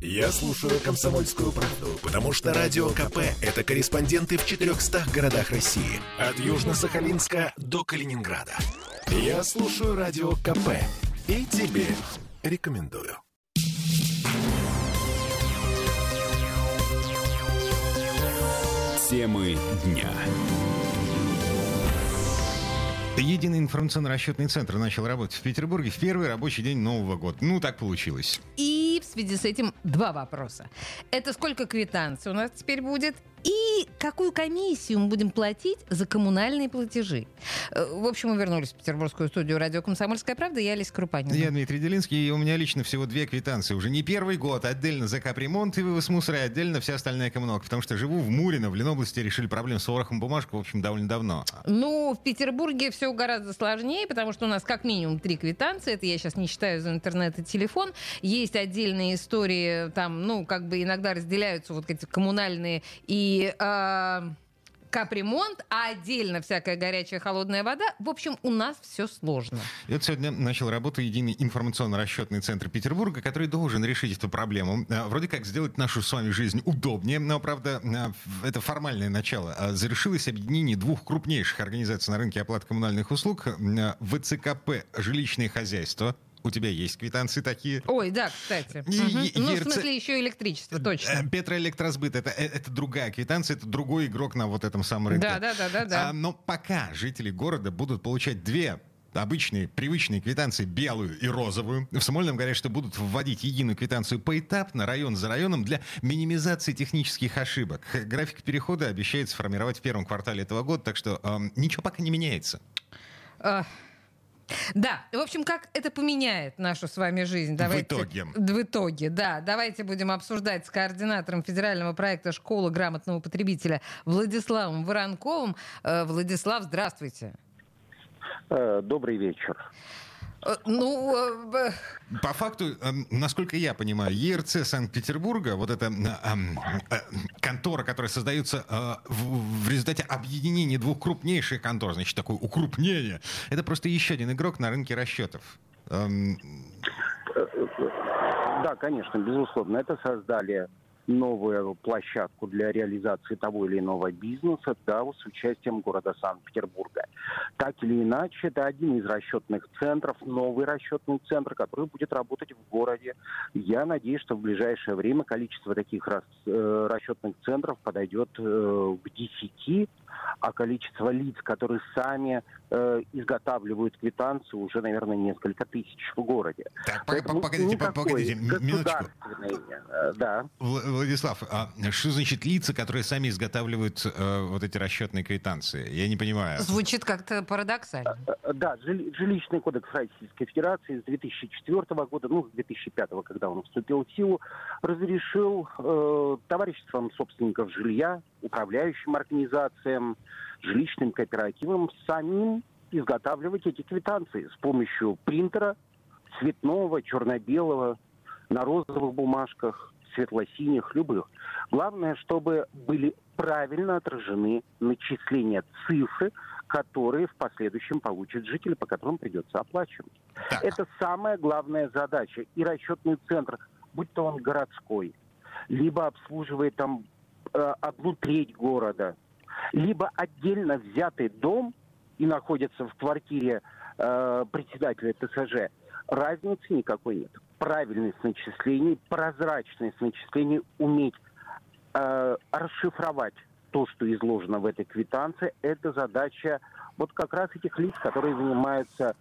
Я слушаю «Комсомольскую правду», потому что «Радио КП» — это корреспонденты в 400 городах России. От Южно-Сахалинска до Калининграда. Я слушаю «Радио КП» и тебе рекомендую. Темы дня. Единый информационно-расчетный центр начал работать в Петербурге в первый рабочий день Нового года. Ну, так получилось. И связи с этим два вопроса. Это сколько квитанций у нас теперь будет? И какую комиссию мы будем платить за коммунальные платежи? Э, В общем, мы вернулись в петербургскую студию радио «Комсомольская правда». Я Олеся Крупанина. Я Дмитрий Делинский, и у меня лично всего две квитанции. Уже не первый год. Отдельно за капремонт и вывоз мусора, и отдельно вся остальная коммуналка. Потому что живу в Мурино, в Ленобласти, решили проблему с ворохом бумажек, в общем, довольно давно. Ну, в Петербурге все гораздо сложнее, потому что у нас как минимум три квитанции. Это я сейчас не считаю за интернет и телефон. Есть отдельные истории, там, ну, как бы иногда разделяются вот эти коммунальные и э, капремонт, а отдельно всякая горячая холодная вода. В общем, у нас все сложно. И вот сегодня начал работу единый информационно-расчетный центр Петербурга, который должен решить эту проблему. А, Вроде как сделать нашу с вами жизнь удобнее, но, правда, а, это формальное начало. Завершилось объединение двух крупнейших организаций на рынке оплаты коммунальных услуг ВЦКП «Жилищное хозяйство». У тебя есть квитанции такие? Ой, да, кстати. И- и- Ну, в ЕРЦ смысле, еще электричество, точно. Э, Петроэлектросбыт это, э, это другая квитанция, это другой игрок на вот этом самом рынке. Да, да, да, да, да. А, но пока жители города будут получать две обычные, привычные квитанции, белую и розовую. В Смольном говорят, что будут вводить единую квитанцию поэтапно, район за районом, для минимизации технических ошибок. График перехода обещает сформировать в первом квартале этого года, так что эм, ничего пока не меняется. А, Да, в общем, как это поменяет нашу с вами жизнь? Давайте, итоге. В итоге, да. Давайте будем обсуждать с координатором федерального проекта «Школа грамотного потребителя» Владиславом Воронковым. Э, Владислав, здравствуйте. Э, Добрый вечер. Э, Ну, э, э, По факту, эм, насколько я понимаю, ЕРЦ Санкт-Петербурга, вот эта эм, контора, которая создается в, в результате объединения двух крупнейших контор, значит, такое укрупнение, это просто еще один игрок на рынке расчетов. Эм, Да, конечно, безусловно. Это создали новую площадку для реализации того или иного бизнеса, да, с участием города Санкт-Петербурга. Так или иначе, это один из расчетных центров, новый расчетный центр, который будет работать в городе. Я надеюсь, что в ближайшее время количество таких э, расчетных центров подойдет э, к 10, а количество лиц, которые сами э, изготавливают квитанции, уже, наверное, несколько тысяч в городе. Так, Поэтому погодите, по- никакой погодите, минуточку. э, да. Вла- Владислав, а что значит лица, которые сами изготавливают э, вот эти расчетные квитанции? Я не понимаю. звучит как-то парадоксально. Э, Да, жили- жилищный кодекс Российской Федерации с 2004 года, ну, с 2005, когда он вступил в силу, разрешил э, товариществам собственников жилья, управляющим организациям, жилищным кооперативам самим изготавливать эти квитанции с помощью принтера цветного, черно-белого, на розовых бумажках, светло-синих, любых. Главное, чтобы были правильно отражены начисления цифры, которые в последующем получит житель, по которым придется оплачивать. Так. Это самая главная задача. И расчетный центр, будь то он городской, либо обслуживает там одну треть города, либо отдельно взятый дом и находится в квартире э, председателя ТСЖ, разницы никакой нет. Правильность начислений, прозрачность начислений, уметь э, расшифровать то, что изложено в этой квитанции, это задача вот как раз этих лиц, которые занимаются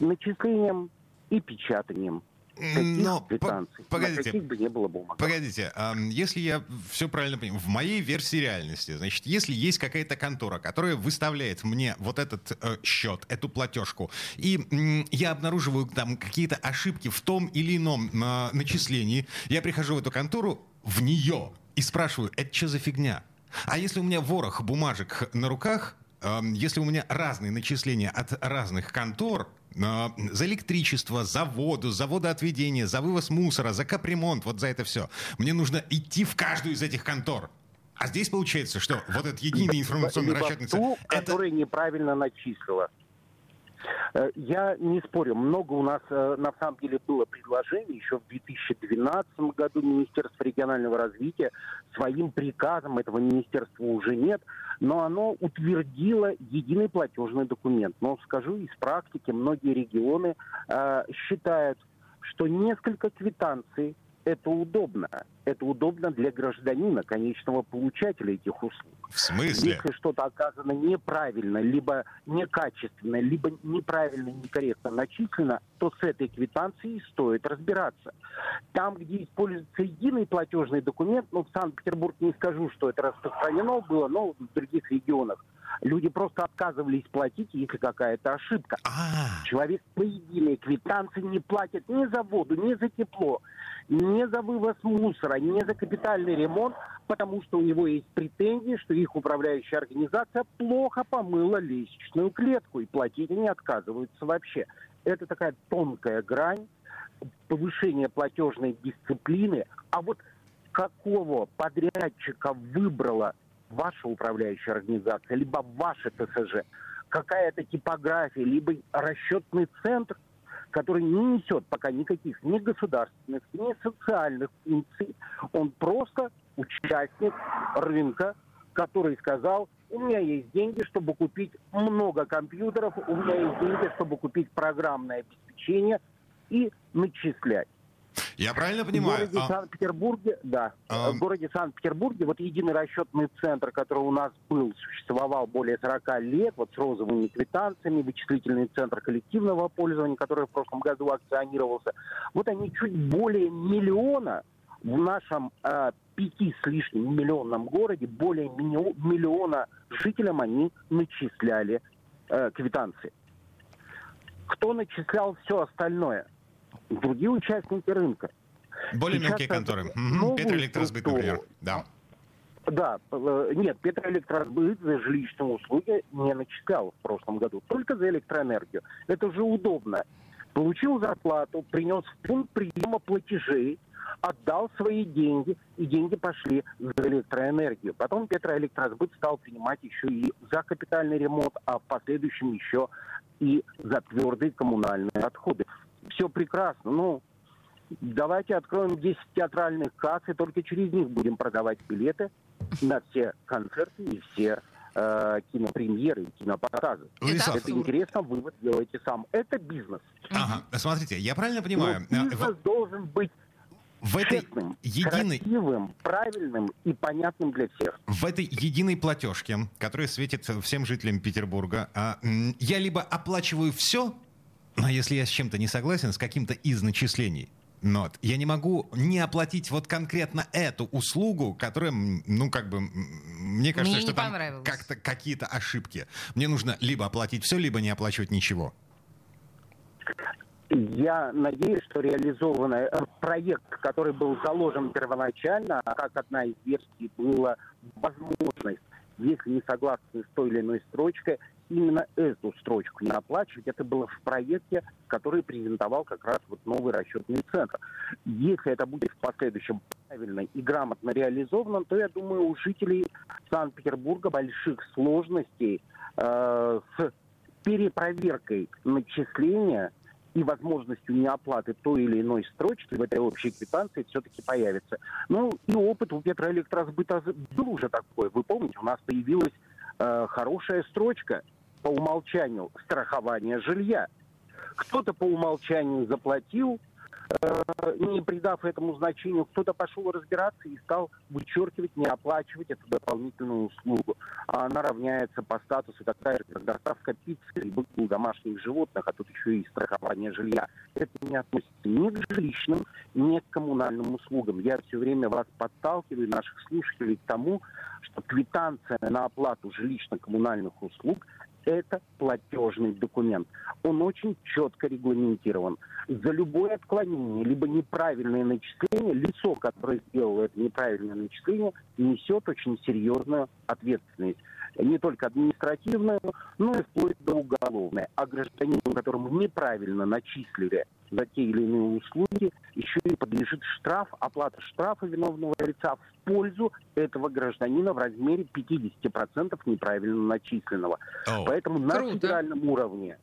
начислением и печатанием Но, квитанций, погодите, каких бы не было бумаг. Погодите, если я все правильно понимаю, в моей версии реальности, значит, если есть какая-то контора, которая выставляет мне вот этот э, счет, эту платежку, и м, я обнаруживаю там какие-то ошибки в том или ином э, начислении, я прихожу в эту контору, в нее, и спрашиваю, это что за фигня? А если у меня ворох бумажек на руках, если у меня разные начисления от разных контор, э, за электричество, за воду, за водоотведение, за вывоз мусора, за капремонт, вот за это все, мне нужно идти в каждую из этих контор. А здесь получается, что вот этот единый информационный расчетный ту, центр... это- которая неправильно начислила. Э, я не спорю, много у нас э, на самом деле было предложений. Еще в 2012 году Министерство регионального развития своим приказом, этого министерства уже нет, но оно утвердило единый платежный документ. Но скажу из практики, многие регионы э, считают, что несколько квитанций это удобно. Это удобно для гражданина, конечного получателя этих услуг. В смысле? Если что-то оказано неправильно, либо некачественно, либо неправильно, некорректно начислено, то с этой квитанцией стоит разбираться. Там, где используется единый платежный документ, ну, в Санкт-Петербург не скажу, что это распространено было, но в других регионах, Люди просто отказывались платить, если какая-то ошибка. А-а-а. Человек по единой квитанции не платит ни за воду, ни за тепло, ни за вывоз мусора, ни за капитальный ремонт, потому что у него есть претензии, что их управляющая организация плохо помыла лестничную клетку, и платить они отказываются вообще. Это такая тонкая грань повышения платежной дисциплины. А вот какого подрядчика выбрала ваша управляющая организация, либо ваше ТСЖ, какая-то типография, либо расчетный центр, который не несет пока никаких ни государственных, ни социальных функций. Он просто участник рынка, который сказал, у меня есть деньги, чтобы купить много компьютеров, у меня есть деньги, чтобы купить программное обеспечение и начислять. Я правильно понимаю? В городе а... Санкт-Петербурге, да, а... в городе Санкт-Петербурге вот единый расчетный центр, который у нас был, существовал более 40 лет, вот с розовыми квитанциями, вычислительный центр коллективного пользования, который в прошлом году акционировался, вот они чуть более миллиона в нашем э, пяти с лишним миллионном городе, более миллиона жителям они начисляли э, квитанции. Кто начислял все остальное – другие участники рынка. Более Сейчас мелкие конторы. Угу. Петроэлектросбыт, например. Да. Да, э, нет, Петроэлектросбыт за жилищные услуги не начислял в прошлом году, только за электроэнергию. Это же удобно. Получил зарплату, принес в пункт приема платежей, отдал свои деньги, и деньги пошли за электроэнергию. Потом Петроэлектросбыт стал принимать еще и за капитальный ремонт, а в последующем еще и за твердые коммунальные отходы все прекрасно. Ну, давайте откроем 10 театральных касс, и только через них будем продавать билеты на все концерты и все э, кинопремьеры и кинопоказы. Владислав. Это интересно, вывод делаете сам. Это бизнес. Ага, смотрите, я правильно понимаю? Но бизнес в... должен быть в этой честным, единой... красивым, правильным и понятным для всех. В этой единой платежке, которая светит всем жителям Петербурга, а, я либо оплачиваю все, но если я с чем-то не согласен, с каким-то из начислений, но я не могу не оплатить вот конкретно эту услугу, которая, ну, как бы, мне кажется, мне что там как-то какие-то ошибки. Мне нужно либо оплатить все, либо не оплачивать ничего. Я надеюсь, что реализованный э, проект, который был заложен первоначально, а как одна из версий была возможность, если не согласны с той или иной строчкой, именно эту строчку не оплачивать. Это было в проекте, который презентовал как раз вот новый расчетный центр. Если это будет в последующем правильно и грамотно реализовано, то я думаю, у жителей Санкт-Петербурга больших сложностей э, с перепроверкой начисления и возможностью неоплаты той или иной строчки в этой общей квитанции все-таки появится. Ну и опыт у Петроэлектросбыта был уже такой. Вы помните, у нас появилась э, хорошая строчка по умолчанию страхование жилья. Кто-то по умолчанию заплатил, э, не придав этому значению, кто-то пошел разбираться и стал вычеркивать, не оплачивать эту дополнительную услугу. А она равняется по статусу такая же, как доставка пиццы либо домашних животных, а тут еще и страхование жилья. Это не относится ни к жилищным, ни к коммунальным услугам. Я все время вас подталкиваю, наших слушателей, к тому, что квитанция на оплату жилищно-коммунальных услуг – это платежный документ. Он очень четко регламентирован. За любое отклонение, либо неправильное начисление, лицо, которое сделало это неправильное начисление, несет очень серьезную ответственность. Не только административную, но и вплоть до уголовной. А гражданину, которому неправильно начислили за те или иные услуги, еще и подлежит штраф, оплата штрафа виновного лица в пользу этого гражданина в размере 50% неправильно начисленного. Oh. Поэтому на Круто. федеральном уровне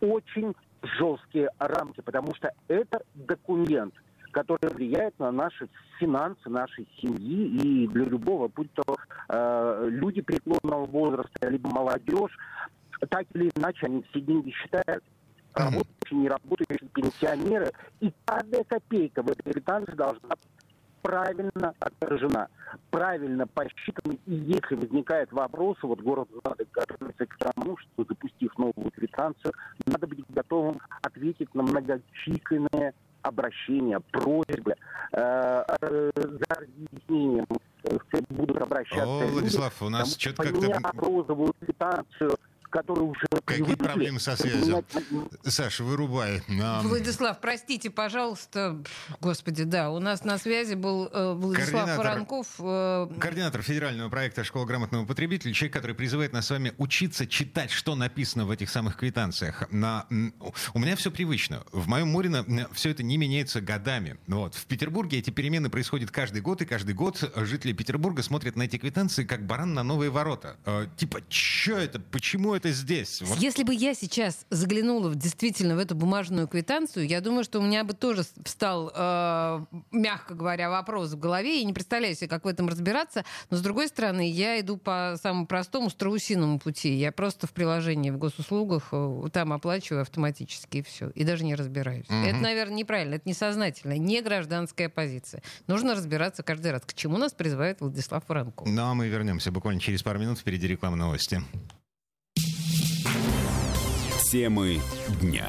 очень жесткие рамки, потому что это документ, который влияет на наши финансы нашей семьи и для любого, будь то э, люди преклонного возраста, либо молодежь, так или иначе они все деньги считают. Работающие, не работающие пенсионеры. И каждая копейка в этой квитанции должна правильно отражена, правильно посчитана. И если возникает вопрос, вот город надо готовиться к тому, что запустив новую квитанцию, надо быть готовым ответить на многочисленные обращения, просьбы, э, э, за разъяснением будут обращаться. О, Владислав, у нас что-то как-то... розовую квитанцию которые уже... Какие проблемы со связью? Саша, вырубай. Владислав, простите, пожалуйста. Господи, да, у нас на связи был э, Владислав Координатор, Воронков. Э... Координатор федерального проекта «Школа грамотного потребителя», человек, который призывает нас с вами учиться читать, что написано в этих самых квитанциях. На... У меня все привычно. В моем Морино все это не меняется годами. Вот. В Петербурге эти перемены происходят каждый год, и каждый год жители Петербурга смотрят на эти квитанции как баран на новые ворота. Э, типа, что это? Почему это это здесь. Вот. Если бы я сейчас заглянула действительно в эту бумажную квитанцию, я думаю, что у меня бы тоже встал, э, мягко говоря, вопрос в голове. И не представляю себе, как в этом разбираться. Но, с другой стороны, я иду по самому простому страусиному пути. Я просто в приложении в госуслугах э, там оплачиваю автоматически и все. И даже не разбираюсь. Угу. Это, наверное, неправильно. Это несознательно. Не гражданская позиция. Нужно разбираться каждый раз. К чему нас призывает Владислав Воронков. Ну, а мы вернемся буквально через пару минут. Впереди реклама новости. Темы дня.